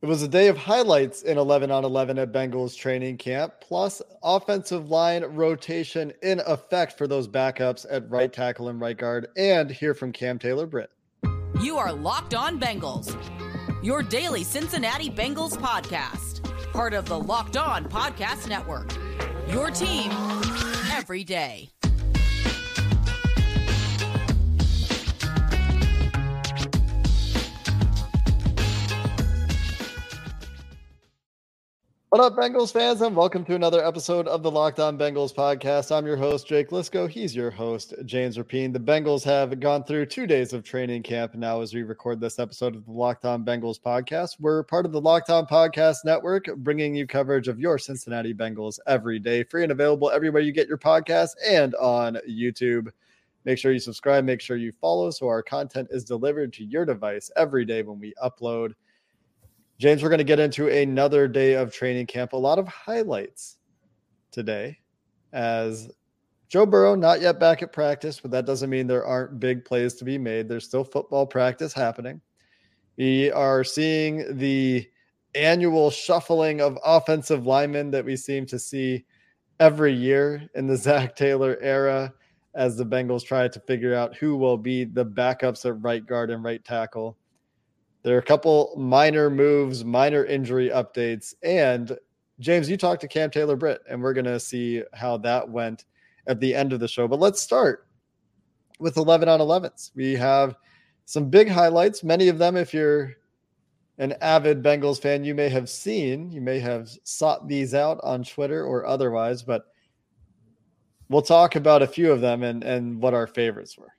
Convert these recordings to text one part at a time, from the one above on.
It was a day of highlights in 11 on 11 at Bengals training camp, plus offensive line rotation in effect for those backups at right tackle and right guard, and hear from Cam Taylor Britt. You are Locked On Bengals, your daily Cincinnati Bengals podcast, part of the Locked On Podcast Network. Your team every day. What up, Bengals fans, and welcome to another episode of the Locked On Bengals podcast. I'm your host, Jake Liscow. He's your host, James Rapien. The Bengals have gone through two days of training camp now as we record this episode of the Locked On Bengals podcast. We're part of the Locked On Podcast Network, bringing you coverage of your Cincinnati Bengals every day, free and available everywhere you get your podcasts and on YouTube. Make sure you subscribe, make sure you follow so our content is delivered to your device every day when we upload. James, we're going to get into another day of training camp. A lot of highlights today as Joe Burrow not yet back at practice, but that doesn't mean there aren't big plays to be made. There's still football practice happening. We are seeing the annual shuffling of offensive linemen that we seem to see every year in the Zac Taylor era as the Bengals try to figure out who will be the backups at right guard and right tackle. There are a couple minor moves, minor injury updates, and James, you talked to Cam Taylor Britt, and we're going to see how that went at the end of the show. But let's start with 11 on 11s. We have some big highlights. Many of them, if you're an avid Bengals fan, you may have seen, you may have sought these out on Twitter or otherwise, but we'll talk about a few of them and, and what our favorites were.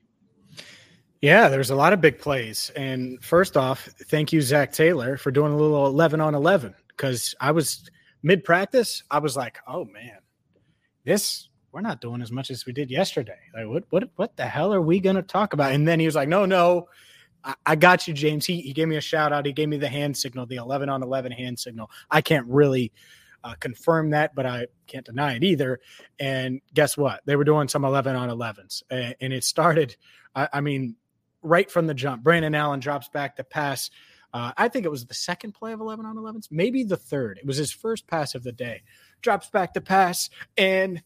Yeah, there's a lot of big plays. And first off, thank you, Zac Taylor, for doing a little 11 on 11 because I was mid practice. I was like, oh man, this, we're not doing as much as we did yesterday. Like, what, what, what the hell are we going to talk about? And then he was like, no, no, I, I got you, James. He, he gave me a shout out. He gave me the hand signal, the 11 on 11 hand signal. I can't really uh, confirm that, but I can't deny it either. And guess what? They were doing some 11 on 11s. And, and it started, I, I mean, right from the jump. Brandon Allen drops back to pass. Uh, I think it was the second play of 11 on 11s, maybe the third. It was his first pass of the day. Drops back to pass and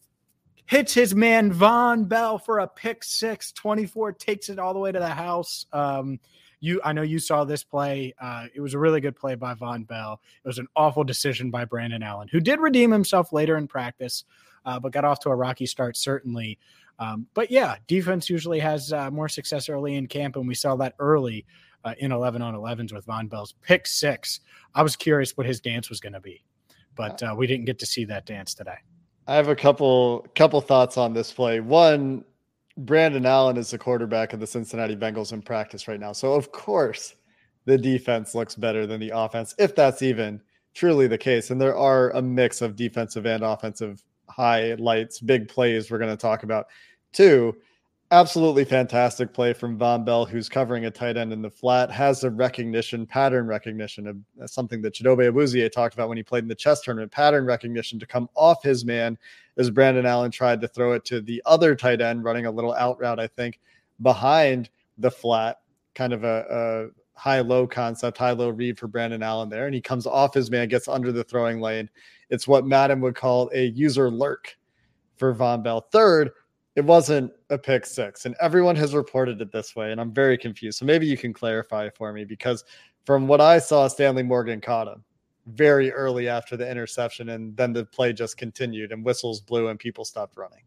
hits his man Vonn Bell for a pick six. 24 takes it all the way to the house. Um, you, I know you saw this play. Uh, it was a really good play by Vonn Bell. It was an awful decision by Brandon Allen, who did redeem himself later in practice, uh, but got off to a rocky start certainly. Um, but yeah, defense usually has uh, more success early in camp, and we saw that early uh, in 11 on 11s with Vonn Bell's pick six. I was curious what his dance was going to be, but uh, we didn't get to see that dance today. I have a couple couple thoughts on this play. One, Brandon Allen is the quarterback of the Cincinnati Bengals in practice right now, so of course the defense looks better than the offense, if that's even truly the case. And there are a mix of defensive and offensive highlights, big plays we're going to talk about. Two, absolutely fantastic play from Vonn Bell, who's covering a tight end in the flat, has a recognition, pattern recognition of uh, something that Chidobe Awuzie talked about when he played in the chess tournament, pattern recognition to come off his man as Brandon Allen tried to throw it to the other tight end, running a little out route, I think, behind the flat, kind of a, a high low concept, high low read for Brandon Allen there. And he comes off his man, gets under the throwing lane, it's what Madden would call a user lurk for Vonn Bell. Third, it wasn't a pick six, and everyone has reported it this way, and I'm very confused. So maybe you can clarify for me because from what I saw, Stanley Morgan caught him very early after the interception, and then the play just continued, and whistles blew, and people stopped running.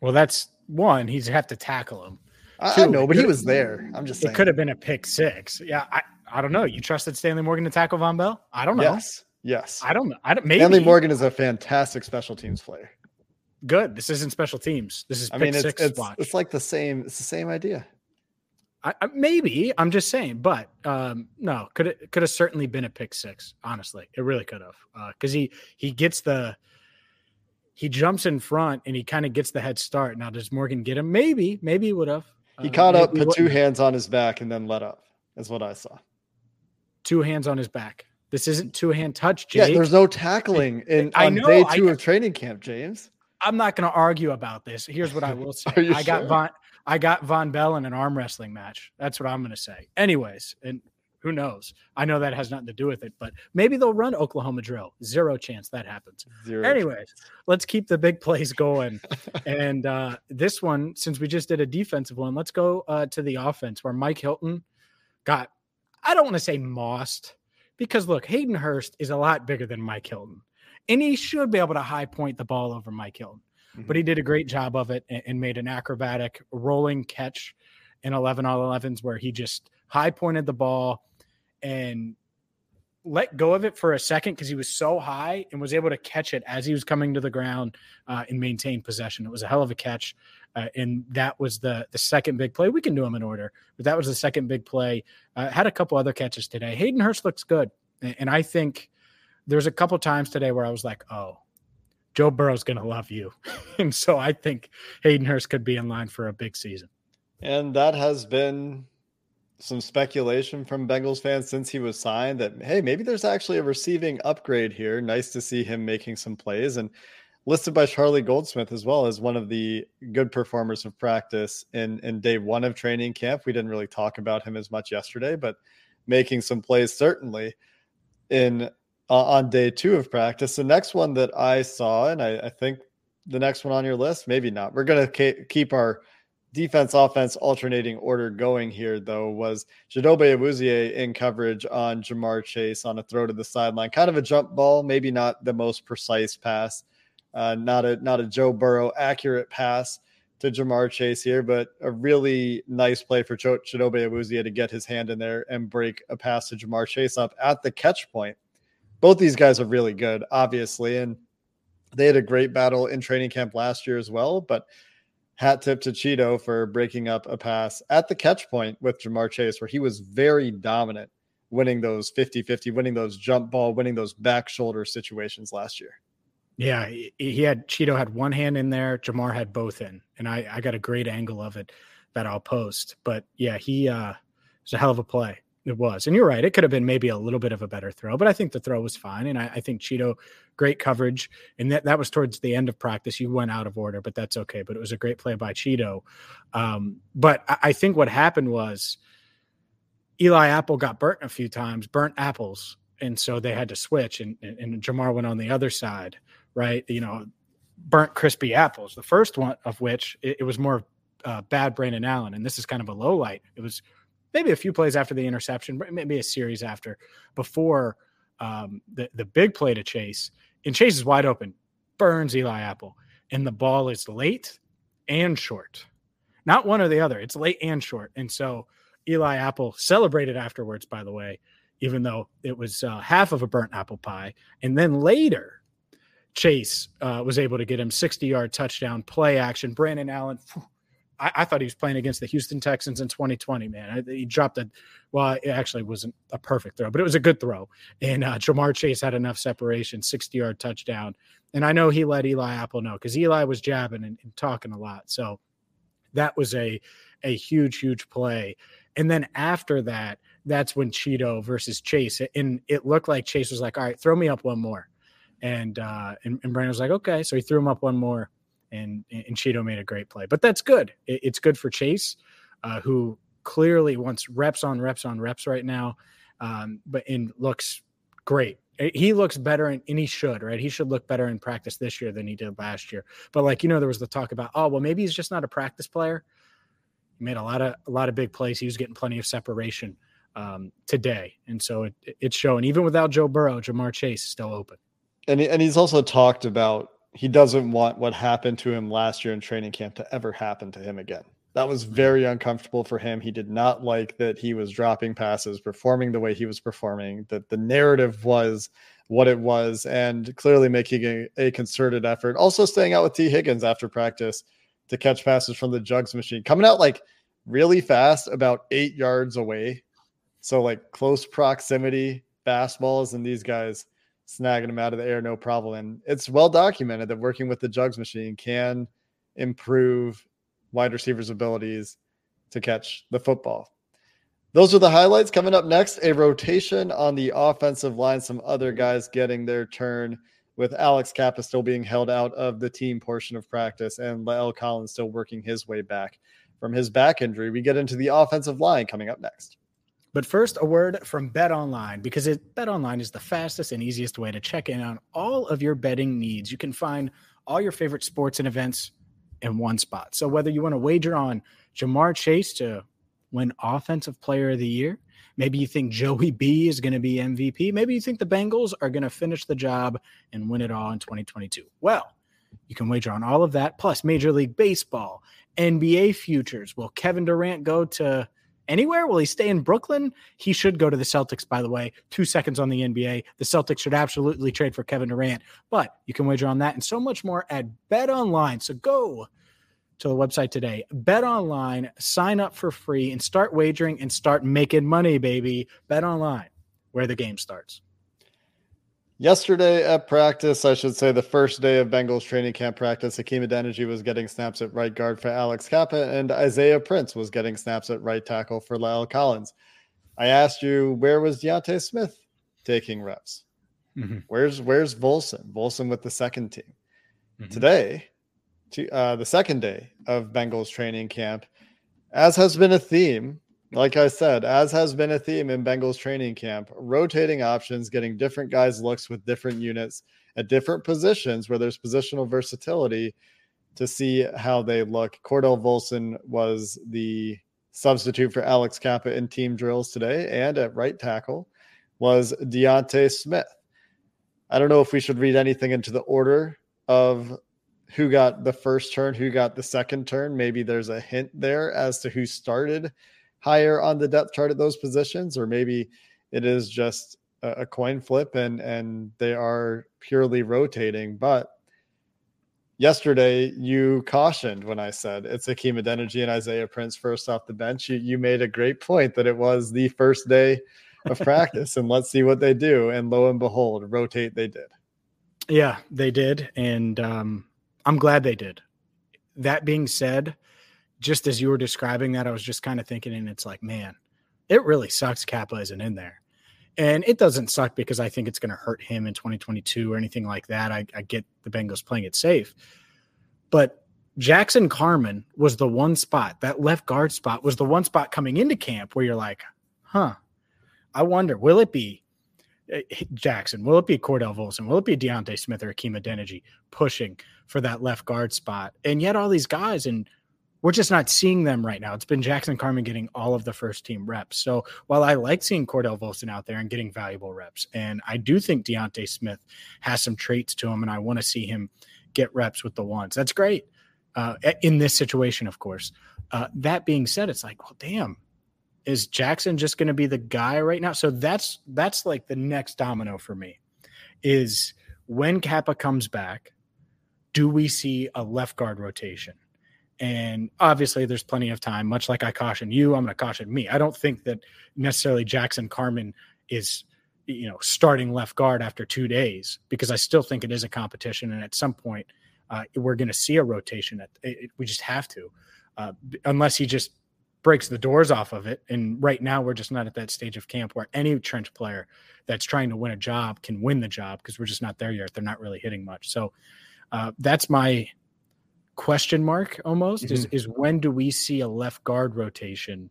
Well, that's one. He'd have to tackle him. I, I know, but he was there. I'm just saying. It could have been a pick six. Yeah, I, I don't know. You trusted Stanley Morgan to tackle Vonn Bell? I don't know. Yes. Yes. I don't know. I don't, maybe Stanley Morgan is a fantastic special teams player. Good. This isn't special teams. This is I mean, it's, it's, it's, like the same. It's the same idea. I, I, maybe I'm just saying, but um, no, could it could have certainly been a pick six. Honestly, it really could have Uh because uh, he he gets the he jumps in front and he kind of gets the head start. Now does Morgan get him? Maybe, maybe he would have. He uh, caught up, put two hands on his back, and then let up. Is what I saw. Two hands on his back. This isn't two hand touch, Jake. Yeah, there's no tackling in I, on know, day two I, of training camp, James. I'm not going to argue about this. Here's what I will say. I sure? got Vonn, I got Vonn Bell in an arm wrestling match. That's what I'm going to say. Anyways, and Who knows? I know that has nothing to do with it, but maybe they'll run Oklahoma drill. Zero chance that happens. Zero Anyways, chance. let's keep the big plays going. and uh, this one, since we just did a defensive one, let's go uh, to the offense where Mike Hilton got, I don't want to say mossed because look, Hayden Hurst is a lot bigger than Mike Hilton, and he should be able to high point the ball over Mike Hilton. Mm-hmm. But he did a great job of it and, and made an acrobatic rolling catch in 11 all 11s where he just high pointed the ball and let go of it for a second because he was so high and was able to catch it as he was coming to the ground uh, and maintain possession. It was a hell of a catch, uh, and that was the the second big play. We can do them in order, but that was the second big play. Uh, had a couple other catches today. Hayden Hurst looks good, and I think there's a couple times today where I was like, oh. Joe Burrow's going to love you. and so I think Hayden Hurst could be in line for a big season. And that has been some speculation from Bengals fans since he was signed that hey, maybe there's actually a receiving upgrade here. Nice to see him making some plays and listed by Charlie Goldsmith as well as one of the good performers of practice in in day 1 of training camp. We didn't really talk about him as much yesterday, but making some plays certainly in uh, on day 2 of practice. The next one that I saw and I, I think the next one on your list, maybe not. We're going to keep our defense offense alternating order going here though was Chidobe Awuzie in coverage on Ja'Marr Chase on a throw to the sideline, kind of a jump ball, maybe not the most precise pass, uh, not a not a Joe Burrow accurate pass to Ja'Marr Chase here, but a really nice play for Ch- Chidobe Awuzie to get his hand in there and break a pass to Ja'Marr Chase up at the catch point. Both these guys are really good, obviously, and they had a great battle in training camp last year as well, but hat tip to Cheeto for breaking up a pass at the catch point with Ja'Marr Chase, where he was very dominant, winning those 50 50, winning those jump ball, winning those back shoulder situations last year. Yeah, he had Cheeto had one hand in there, Ja'Marr had both in, and I, I got a great angle of it that I'll post. But yeah, he uh, was a hell of a play. It was. And you're right. It could have been maybe a little bit of a better throw, but I think the throw was fine. And I, I, think Cheeto, great coverage. And that, that was towards the end of practice. You went out of order, but that's okay. But it was a great play by Cheeto. Um, but I, I, think what happened was Eli Apple got burnt a few times, burnt apples. And so they had to switch. And, and, and Ja'Marr went on the other side, right? You know, burnt crispy apples. The first one of which it, it was more uh, bad Brandon Allen. And this is kind of a low light. It was maybe a few plays after the interception, maybe a series after, before um, the the big play to Chase. And Chase is wide open, burns Eli Apple, and the ball is late and short, not one or the other. It's late and short, and so Eli Apple celebrated afterwards. By the way, even though it was uh, half of a burnt apple pie, and then later. Chase uh, was able to get him 60 yard touchdown play action. Brandon Allen, I, I, thought he was playing against the Houston Texans in 2020. Man, he dropped a well, it actually wasn't a perfect throw, but it was a good throw. And uh, Ja'Marr Chase had enough separation, 60 yard touchdown. And I know he let Eli Apple know because Eli was jabbing and, and talking a lot. So that was a a huge, huge play. And then after that, that's when Cheeto versus Chase, and it looked like Chase was like, "All right, throw me up one more," and uh, and, and Brandon was like, "Okay," so he threw him up one more and and Cheeto made a great play. But that's good. It's good for Chase, uh, who clearly wants reps on reps on reps right now, um, but and looks great. He looks better, and, and he should, right? He should look better in practice this year than he did last year. But like you know, there was the talk about, oh well, maybe he's just not a practice player. He made a lot of a lot of big plays. He was getting plenty of separation um, today, and so it, it's showing. Even without Joe Burrow, Ja'Marr Chase is still open. And and he's also talked about he doesn't want what happened to him last year in training camp to ever happen to him again. That was very uncomfortable for him. He did not like that he was dropping passes, performing the way he was performing, that the narrative was what it was, and clearly making a, a concerted effort. Also, staying out with Tee Higgins after practice to catch passes from the jugs machine, coming out like really fast, about eight yards away. So, like close proximity fastballs, and these guys snagging them out of the air, no problem. And it's well documented that working with the jugs machine can improve wide receivers' abilities to catch the football. Those are the highlights. Coming up next, a rotation on the offensive line. Some other guys getting their turn, with Alex Cappa still being held out of the team portion of practice and La'el Collins still working his way back from his back injury. We get into the offensive line coming up next. But first, a word from Bet Online because it, Bet Online is the fastest and easiest way to check in on all of your betting needs. You can find all your favorite sports and events in one spot. So whether you want to wager on Ja'Marr Chase to win Offensive Player of the Year, maybe you think Joey B is going to be MVP, maybe you think the Bengals are going to finish the job and win it all in 2022. Well, you can wager on all of that plus Major League Baseball, NBA futures. Will Kevin Durant go to anywhere? Will he stay in Brooklyn? He should go to the Celtics, by the way. Two seconds on the NBA. The Celtics should absolutely trade for Kevin Durant, but you can wager on that and so much more at Bet Online. So go to the website today. Bet Online, sign up for free and start wagering and start making money, baby. Bet Online, where the game starts. Yesterday at practice, I should say the first day of Bengals training camp practice, Hakeem Adeniji was getting snaps at right guard for Alex Cappa, and Isaiah Prince was getting snaps at right tackle for La'el Collins. I asked you where was D'Ante Smith taking reps? Mm-hmm. Where's where's Volson? Volson with the second team. Mm-hmm. Today, to, uh, the second day of Bengals training camp, as has been a theme like I said, as has been a theme in Bengals training camp, rotating options, getting different guys looks with different units at different positions where there's positional versatility to see how they look. Cordell Volson was the substitute for Alex Cappa in team drills today, and at right tackle was D'Ante Smith. I don't know if we should read anything into the order of who got the first turn, who got the second turn. Maybe there's a hint there as to who started higher on the depth chart at those positions, or maybe it is just a, coin flip and and they are purely rotating. But yesterday you cautioned when I said it's Hakeem Adeniji and Isaiah Prince first off the bench. You you made a great point that it was the first day of practice and let's see what they do. And lo and behold, rotate they did. Yeah, they did. And um, I'm glad they did. That being said, just as you were describing that, I was just kind of thinking, and it's like, man, it really sucks Cappa isn't in there. And it doesn't suck because I think it's going to hurt him in 2022 or anything like that. I, I get the Bengals playing it safe. But Jackson Carman was the one spot, that left guard spot was the one spot coming into camp where you're like, huh, I wonder, will it be eh, Jackson? Will it be Cordell Volson? Will it be D'Ante Smith or Hakeem Adeniji pushing for that left guard spot? And yet all these guys, and we're just not seeing them right now. It's been Jackson Carman getting all of the first team reps. So while I like seeing Cordell Volson out there and getting valuable reps, and I do think D'Ante Smith has some traits to him, and I want to see him get reps with the ones. That's great uh, in this situation, of course. Uh, that being said, it's like, well, damn, is Jackson just going to be the guy right now? So that's that's like the next domino for me. Is when Cappa comes back, do we see a left guard rotation? And obviously, there's plenty of time. Much like I caution you, I'm going to caution me. I don't think that necessarily Jackson Carman is, you know, starting left guard after two days because I still think it is a competition. And at some point, uh, we're going to see a rotation. At, it, we just have to, uh, unless he just breaks the doors off of it. And right now, we're just not at that stage of camp where any trench player that's trying to win a job can win the job because we're just not there yet. They're not really hitting much. So uh, that's my question mark almost mm-hmm. is is when do we see a left guard rotation?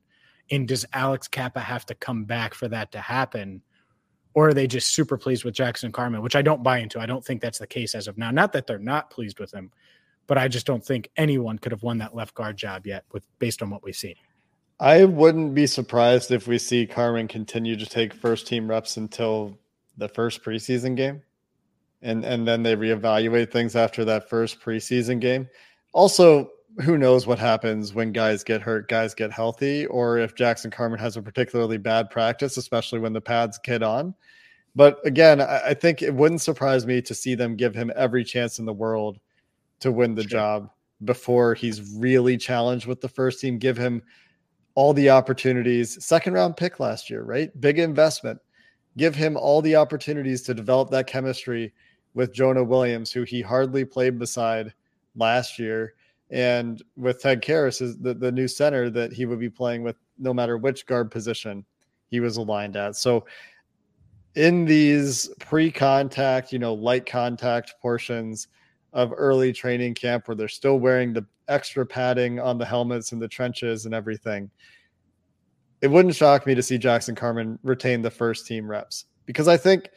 And does Alex Cappa have to come back for that to happen? Or are they just super pleased with Jackson Carman, which I don't buy into. I don't think that's the case as of now. Not that they're not pleased with him but I just don't think anyone could have won that left guard job yet with based on what we've seen. I wouldn't be surprised if we see Carman continue to take first team reps until the first preseason game. And and then they reevaluate things after that first preseason game also, who knows what happens when guys get hurt, guys get healthy, or if Jackson Carman has a particularly bad practice, especially when the pads get on. But again, I, think it wouldn't surprise me to see them give him every chance in the world to win the sure. job before he's really challenged with the first team. Give him all the opportunities. Second round pick last year, right? Big investment. Give him all the opportunities to develop that chemistry with Jonah Williams, who he hardly played beside last year. And with Ted Karras is the, the new center that he would be playing with no matter which guard position he was aligned at. So in these pre-contact, you know, light contact portions of early training camp where they're still wearing the extra padding on the helmets and the trenches and everything. it wouldn't shock me to see Jackson Carman retain the first team reps because I think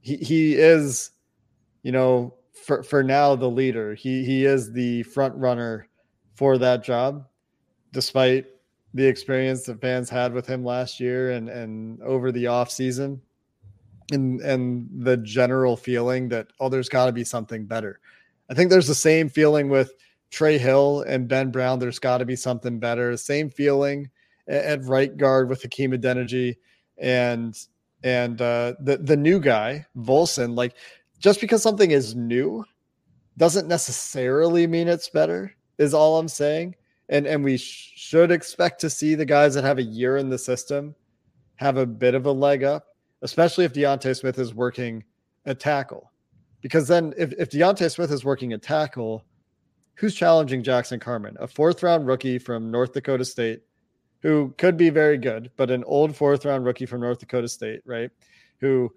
he he is, you know, for for now the leader. He he is the front runner for that job, despite the experience that fans had with him last year and and over the off season and and the general feeling that oh there's got to be something better. I think there's the same feeling with trey hill and ben brown. There's got to be something better. Same feeling at, right guard with hakeem adeniji and and uh the the new guy volson. Like just because something is new doesn't necessarily mean it's better is all i'm saying and and we sh- should expect to see the guys that have a year in the system have a bit of a leg up, especially if D'Ante Smith is working a tackle. Because then if, if D'Ante Smith is working a tackle, who's challenging Jackson carman A fourth round rookie from North Dakota State who could be very good, but an old fourth round rookie from North Dakota State, right? Who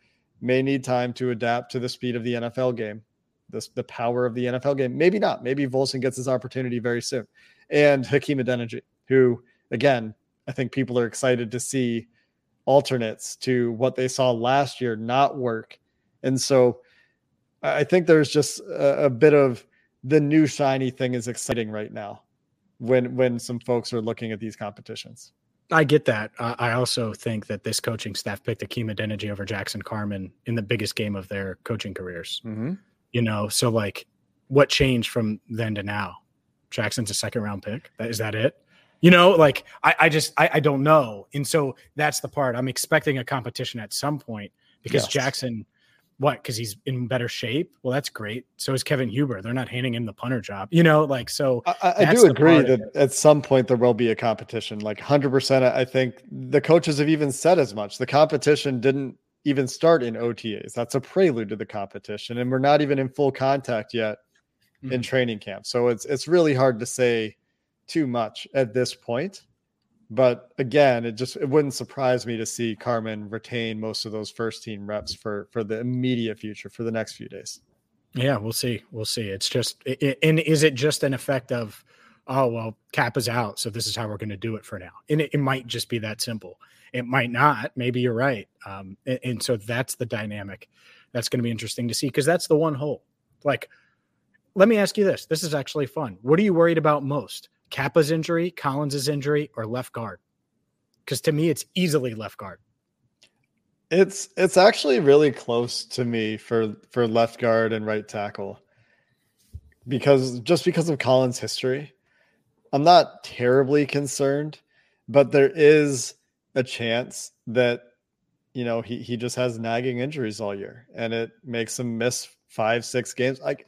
may need time to adapt to the speed of the NFL game, the, the power of the NFL game. Maybe not. Maybe Volson gets his opportunity very soon and Hakeem Adeniji, who, again, I think people are excited to see alternates to what they saw last year not work. And so I think there's just a, a bit of the new shiny thing is exciting right now when when some folks are looking at these competitions. I get that. Uh, I also think that this coaching staff picked Hakeem Adeniji over Jackson Carman in the biggest game of their coaching careers. Mm-hmm. You know, so like, what changed from then to now? Jackson's a second round pick. Is that it? You know, like I, I just I, I, don't know. And so that's the part. I'm expecting a competition at some point because yes. Jackson, what? Because he's in better shape. Well, that's great. So is Kevin Huber. They're not handing him the punter job. You know, like so. I, I do agree that at some point there will be a competition. Like 100. percent I think the coaches have even said as much. The competition didn't even start in OTAs. That's a prelude to the competition, and we're not even in full contact yet mm-hmm. in training camp. So it's it's really hard to say too much at this point. But again, it just it wouldn't surprise me to see Carman retain most of those first team reps for for the immediate future for the next few days. Yeah, we'll see. We'll see. It's just it, and is it just an effect of oh well cap is out so this is how we're going to do it for now and it, it, might just be that simple it might not maybe you're right um, and, and so that's the dynamic that's going to be interesting to see because that's the one hole like let me ask you this. This is actually fun. What are you worried about most? Cappa's injury, Collins's injury, or left guard? Because to me, it's easily left guard. It's it's actually really close to me for for left guard and right tackle. Because just because of Collins' history, I'm not terribly concerned, but there is a chance that you know he he just has nagging injuries all year and it makes him miss five, six games. Like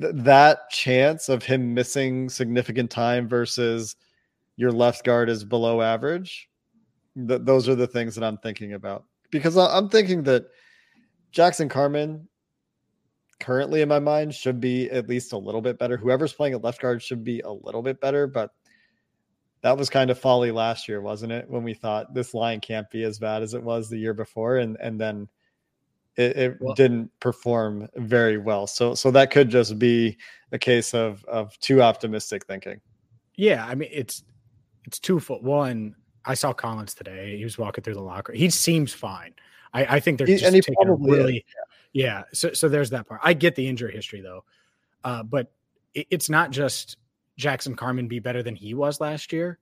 th- that chance of him missing significant time versus your left guard is below average, th- those are the things that I'm thinking about. Because I- I'm thinking that Jackson Carman currently in my mind should be at least a little bit better. Whoever's playing at left guard should be a little bit better, but that was kind of folly last year, wasn't it? When we thought this line can't be as bad as it was the year before, and and then it, it well, didn't perform very well. So so that could just be a case of of too optimistic thinking. Yeah, I mean it's it's two foot One, I saw Collins today. He was walking through the locker. He seems fine. I, I think they're just he, taking really, yeah. yeah. So so there's that part. I get the injury history though, uh, but it, it's not just Jackson Carman be better than he was last year.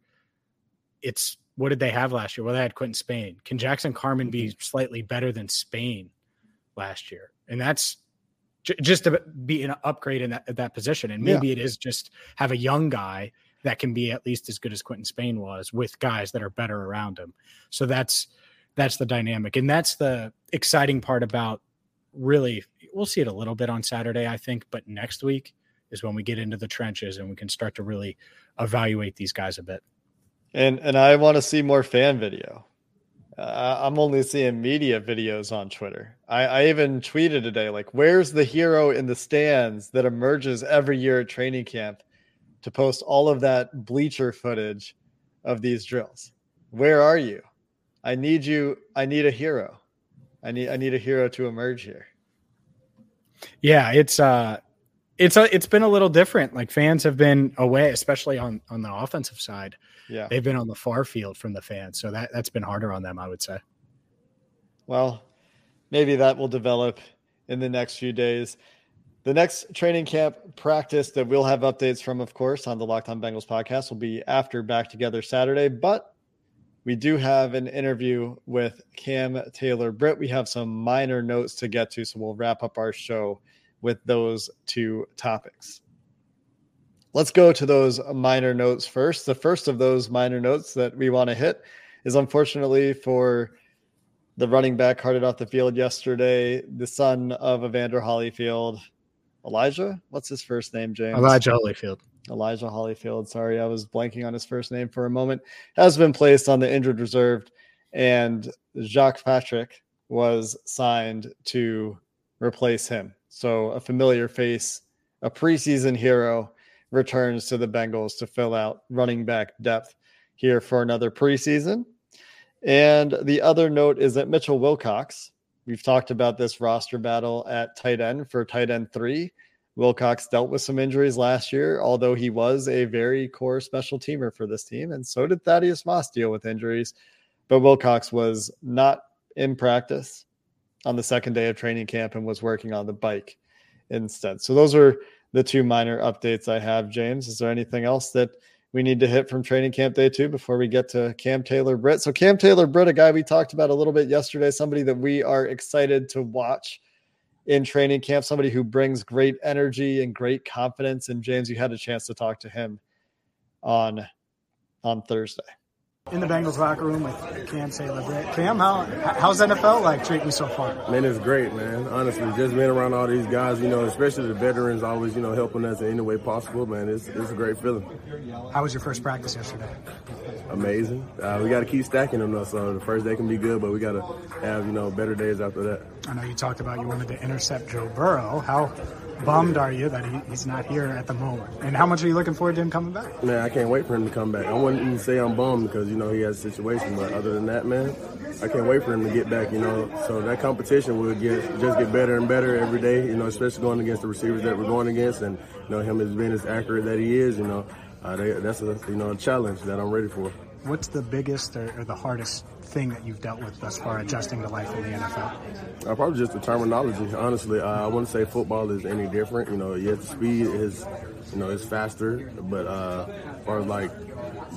It's what did they have last year? Well, they had Quinton Spain. Can Jackson Carman be mm-hmm. slightly better than Spain? Last year, and that's j- just to be an upgrade in that that position. And maybe yeah. it is just have a young guy that can be at least as good as Quinton Spain was with guys that are better around him. So that's that's the dynamic, and that's the exciting part about really. We'll see it a little bit on Saturday, I think, but next week is when we get into the trenches and we can start to really evaluate these guys a bit. And and I want to see more fan video. Uh, I'm only seeing media videos on Twitter. I, I, even tweeted today, like, where's the hero in the stands that emerges every year at training camp to post all of that bleacher footage of these drills? Where are you? I need you. I need a hero. I need I need a hero to emerge here. Yeah, it's uh it's a, it's been a little different. Like fans have been away, especially on on the offensive side. Yeah. They've been on the far field from the fans, so that that's been harder on them, I would say. Well, maybe that will develop in the next few days. The next training camp practice that we'll have updates from, of course, on the Locked On Bengals podcast will be after Back Together Saturday. But we do have an interview with Cam Taylor Britt. We have some minor notes to get to, so we'll wrap up our show with those two topics. Let's go to those minor notes first. The first of those minor notes that we want to hit is unfortunately for the running back carted off the field yesterday, the son of Evander Holyfield, Elijah. What's his first name, James? Elijah Holyfield. Elijah Holyfield. Sorry, I was blanking on his first name for a moment. Has been placed on the injured reserve, and Jacques Patrick was signed to replace him. So a familiar face, a preseason hero, returns to the Bengals to fill out running back depth here for another preseason. And the other note is that Mitchell Wilcox, we've talked about this roster battle at tight end for tight end three. Wilcox dealt with some injuries last year, although he was a very core special teamer for this team. And so did Thaddeus Moss deal with injuries. But Wilcox was not in practice on the second day of training camp and was working on the bike instead. So those are the two minor updates I have. James, is there anything else that we need to hit from training camp day two before we get to Cam Taylor Britt? So Cam Taylor Britt, a guy we talked about a little bit yesterday, somebody that we are excited to watch in training camp, somebody who brings great energy and great confidence. And James, you had a chance to talk to him on on Thursday in the Bengals locker room with Cam Taylor Cam, how how's NFL like treating you so far? Man, it's great, man. Honestly, just being around all these guys, you know, especially the veterans, always, you know, helping us in any way possible, man. It's it's a great feeling. How was your first practice yesterday? Amazing. Uh, we got to keep stacking them though. So the first day can be good, but we got to have you know better days after that. I know you talked about you wanted to intercept Joe Burrow. How bummed are you that he, he's not here at the moment? And how much are you looking forward to him coming back? Man, I can't wait for him to come back. I wouldn't even say I'm bummed because, you know, he has a situation. But other than that, man, I can't wait for him to get back, you know. So that competition will get just get better and better every day, you know, especially going against the receivers that we're going against and, you know, him as being as accurate that he is, you know. Uh, they, that's a, you know, a challenge that I'm ready for. What's the biggest or, or the hardest thing that you've dealt with thus far adjusting to life in the NFL? Uh, probably just the terminology. Honestly, uh, I wouldn't say football is any different. You know, yet the speed is, you know, is faster, but uh, as far as like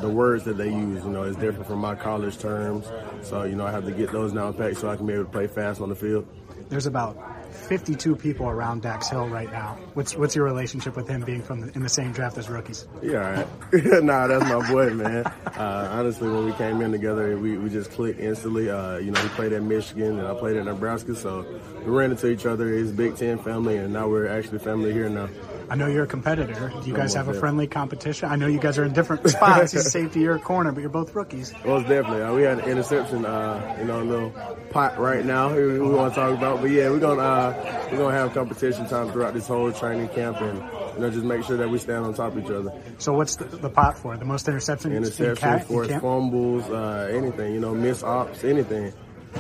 the words that they use, you know, is different from my college terms. So, you know, I have to get those down packed so I can be able to play fast on the field. There's about 52 people around Dax Hill right now. What's what's your relationship with him being from the, in the same draft as rookies? Yeah, right. nah, that's my boy, man. Uh, honestly, when we came in together, we, we just clicked instantly. Uh, you know, he played at Michigan and I played at Nebraska, so we ran into each other. His Big Ten family, and now we're actually family here now. I know you're a competitor. Do you guys have a friendly competition? I know you guys are in different spots. He's safety, you're corner, but you're both rookies. Most definitely. Uh, we had an interception, uh, you know, a little pot right now we, we want to talk about. But yeah, we're gonna uh, we're gonna have competition time throughout this whole training camp, and you know, just make sure that we stand on top of each other. So what's the, the pot for? The most interceptions? Interceptions, for fumbles, uh, anything. You know, miss ops, anything.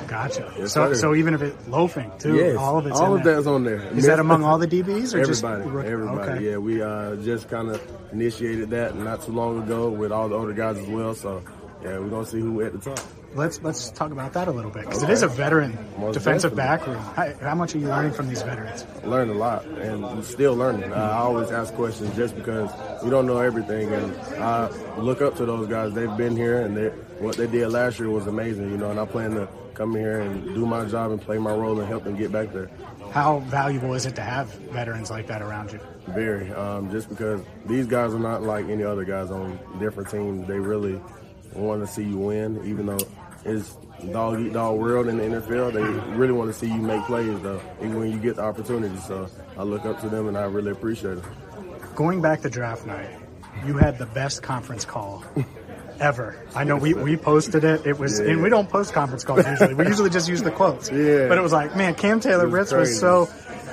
Gotcha. Yes, so, so even if it's loafing too, yes, all of it's all of there. that's on there. Is that among all the DBs or everybody? Just everybody. Okay. Yeah, we uh, just kind of initiated that not too long ago with all the older guys as well. So yeah, we're gonna see who at the top. Let's let's talk about that a little bit because okay. it is a veteran Most defensive back room. How, how, much are you learning from these veterans? Learn a lot and I'm still learning. I always ask questions just because we don't know everything, and I look up to those guys. They've been here, and they, what they did last year was amazing. You know, and I plan to come here and do my job and play my role and help them get back there. How valuable is it to have veterans like that around you? Very, um, just because these guys are not like any other guys on different teams. They really want to see you win, even though it's dog eat dog world in the NFL. They really want to see you make plays, though, even when you get the opportunity. So I look up to them, and I really appreciate it. Going back to draft night, you had the best conference call ever. I know we, we posted it. It was, yeah. and we don't post conference calls usually. We usually just use the quotes. Yeah. But it was like, man, Cam Taylor Britt was so.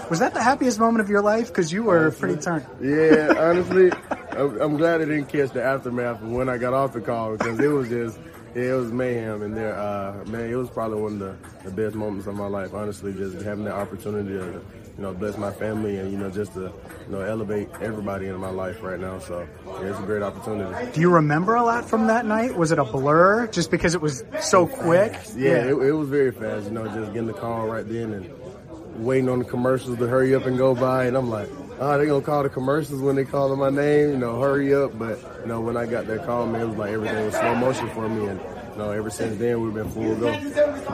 Was that the happiest moment of your life? Because you were honestly, pretty turned. Yeah, honestly, I'm glad I didn't catch the aftermath of when I got off the call because it was just Yeah, it was mayhem in there. Uh, man, it was probably one of the, the best moments of my life. Honestly, just having the opportunity to, you know, bless my family and you know just to, you know, elevate everybody in my life right now. So yeah, it's a great opportunity. Do you remember a lot from that night? Was it a blur, just because it was so quick? Yeah, yeah. It, it was very fast. You know, just getting the call right then and waiting on the commercials to hurry up and go by, and I'm like oh, they're gonna call the commercials when they call my name, you know, hurry up. But you know, when I got that call, man, it was like everything was slow motion for me, and you know, ever since then we've been full go.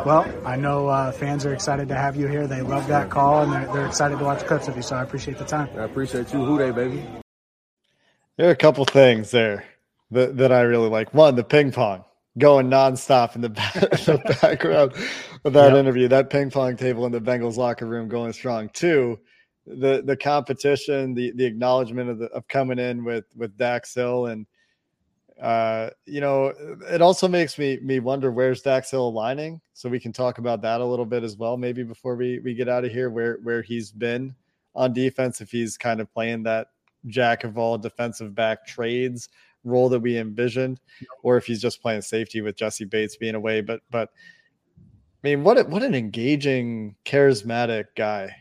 Well, I know uh, fans are excited to have you here. They love that call, and they're, they're excited to watch clips of you. So I appreciate the time. I appreciate you, Who Dey baby. There are a couple things there that, that I really like. One, the ping pong going nonstop in the, back, the background of that yep. interview. That ping pong table in the Bengals locker room going strong. Two, the the competition, the the acknowledgement of the of coming in with with Dax Hill, and uh, you know, it also makes me me wonder where's Dax Hill aligning. So we can talk about that a little bit as well, maybe before we we get out of here, where where he's been on defense, if he's kind of playing that jack of all defensive back trades role that we envisioned, or if he's just playing safety with Jessie Bates being away. But but I mean, what a, what an engaging, charismatic guy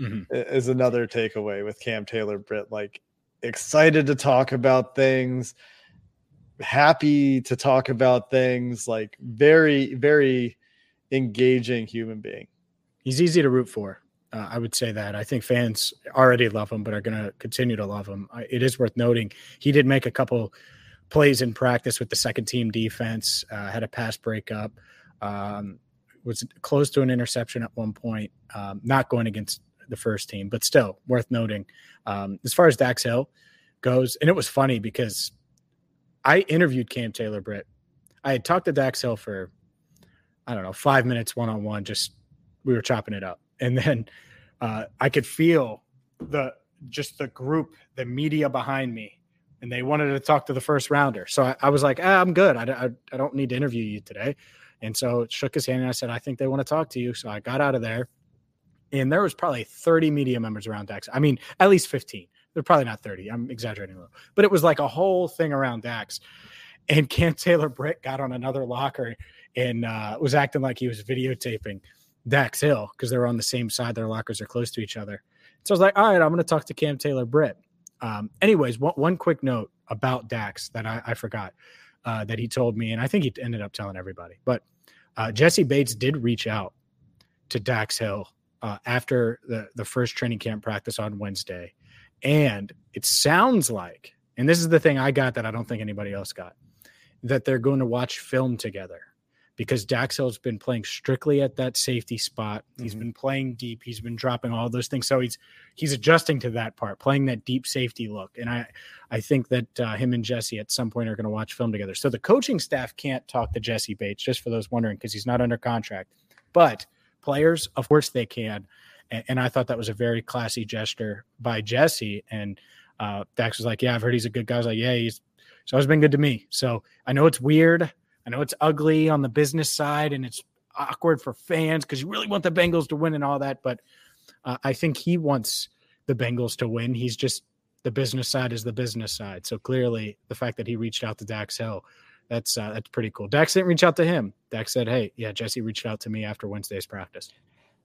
mm-hmm. is another takeaway with Cam Taylor Britt. Like excited to talk about things, happy to talk about things, like very, very engaging human being. He's easy to root for. Uh, I would say that. I think fans already love him, but are going to continue to love him. It is worth noting he did make a couple plays in practice with the second team defense, uh, had a pass breakup, um, was close to an interception at one point, um, not going against the first team, but still worth noting. Um, as far as Dax Hill goes, and it was funny because I interviewed Cam Taylor Britt. I had talked to Dax Hill for I don't know five minutes one on one. Just we were chopping it up, and then uh, I could feel the just the group, the media behind me, and they wanted to talk to the first rounder. So I, I was like, ah, I'm good. I, I, I don't need to interview you today. And so shook his hand and I said, I think they want to talk to you. So I got out of there and there was probably 30 media members around Dax. I mean, at least 15. They're probably not 30. I'm exaggerating a little, but it was like a whole thing around Dax. And Cam Taylor Britt got on another locker and uh, was acting like he was videotaping Dax Hill because they were on the same side. Their lockers are close to each other. So I was like, all right, I'm going to talk to Cam Taylor Britt. Um, anyways, one, one quick note about Dax that I, I forgot uh, that he told me, and I think he ended up telling everybody. But uh, Jessie Bates did reach out to Dax Hill uh, after the, the first training camp practice on Wednesday. And it sounds like, and this is the thing I got that I don't think anybody else got, that they're going to watch film together because Dax Hill's been playing strictly at that safety spot. He's mm-hmm. been playing deep. He's been dropping all those things. So he's he's adjusting to that part, playing that deep safety look. And I I think that uh, him and Jessie at some point are going to watch film together. So the coaching staff can't talk to Jessie Bates, just for those wondering, because he's not under contract. But players, of course they can. And, and I thought that was a very classy gesture by Jessie. And uh, Dax was like, "Yeah, I've heard he's a good guy." I was like, "Yeah, he's so always been good to me." So I know it's weird. I know it's ugly on the business side, and it's awkward for fans because you really want the Bengals to win and all that. But uh, I think he wants the Bengals to win. He's just the business side is the business side. So clearly, the fact that he reached out to Dax Hill that's uh, that's pretty cool. Dax didn't reach out to him. Dax said, "Hey, yeah, Jessie reached out to me after Wednesday's practice."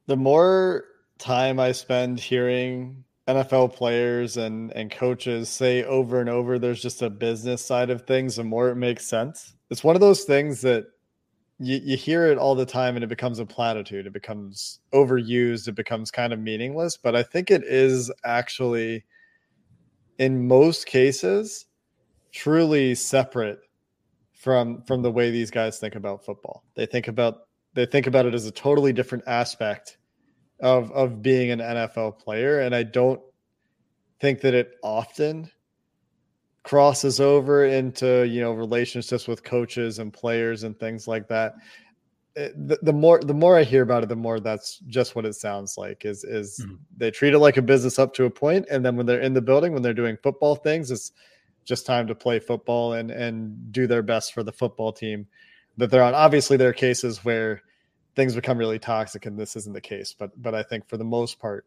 The more time I spend hearing NFL players and and coaches say over and over, there's just a business side of things, the more it makes sense. It's one of those things that you, you hear it all the time and it becomes a platitude. It becomes overused. It becomes kind of meaningless. But I think it is actually, in most cases, truly separate from from the way these guys think about football. They think about they think about it as a totally different aspect of of being an NFL player and I don't think that it often crosses over into, you know, relationships with coaches and players and things like that. Eh, the, the more the more I hear about it, the more that's just what it sounds like. Is is mm-hmm. they treat it like a business up to a point, and then when they're in the building, when they're doing football things, it's just time to play football and and do their best for the football team that they're on. Obviously, there are cases where things become really toxic, and this isn't the case. But but I think for the most part,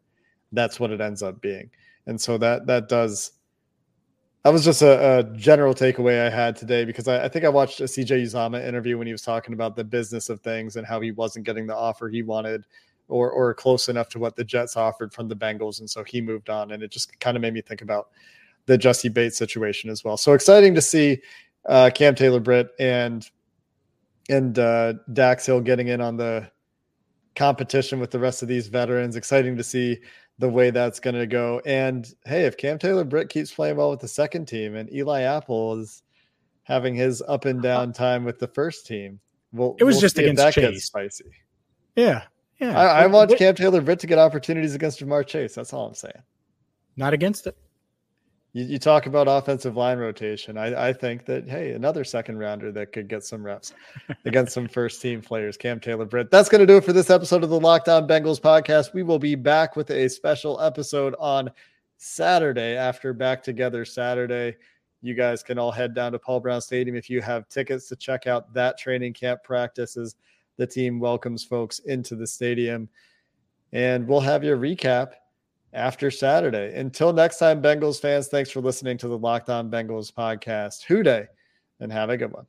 that's what it ends up being. And so that that does that was just a, a, general takeaway I had today because I, I, think I watched a CJ Uzomah interview when he was talking about the business of things and how he wasn't getting the offer he wanted or or close enough to what the Jets offered from the Bengals, and so he moved on. And it just kind of made me think about the Jessie Bates situation as well. So exciting to see uh, Cam Taylor Britt and and uh, Dax Hill getting in on the competition with the rest of these veterans. Exciting to see the way that's going to go. And hey, if Cam Taylor Britt keeps playing well with the second team and Eli Apple is having his up and down time with the first team, well, it was we'll just against that Chase. spicy. Yeah, yeah. I, I want Cam Taylor Britt to get opportunities against Ja'Marr Chase. That's all I'm saying. Not against it you, you, talk about offensive line rotation. I, I, think that hey, another second rounder that could get some reps against some first team players. Cam Taylor Britt. That's going to do it for this episode of the Locked On Bengals podcast. We will be back with a special episode on Saturday after Back Together Saturday. You guys can all head down to Paul Brown Stadium if you have tickets to check out that training camp practices. The team welcomes folks into the stadium, and we'll have your recap after Saturday. Until next time, Bengals fans, thanks for listening to the Locked On Bengals podcast. Who Dey, and have a good one.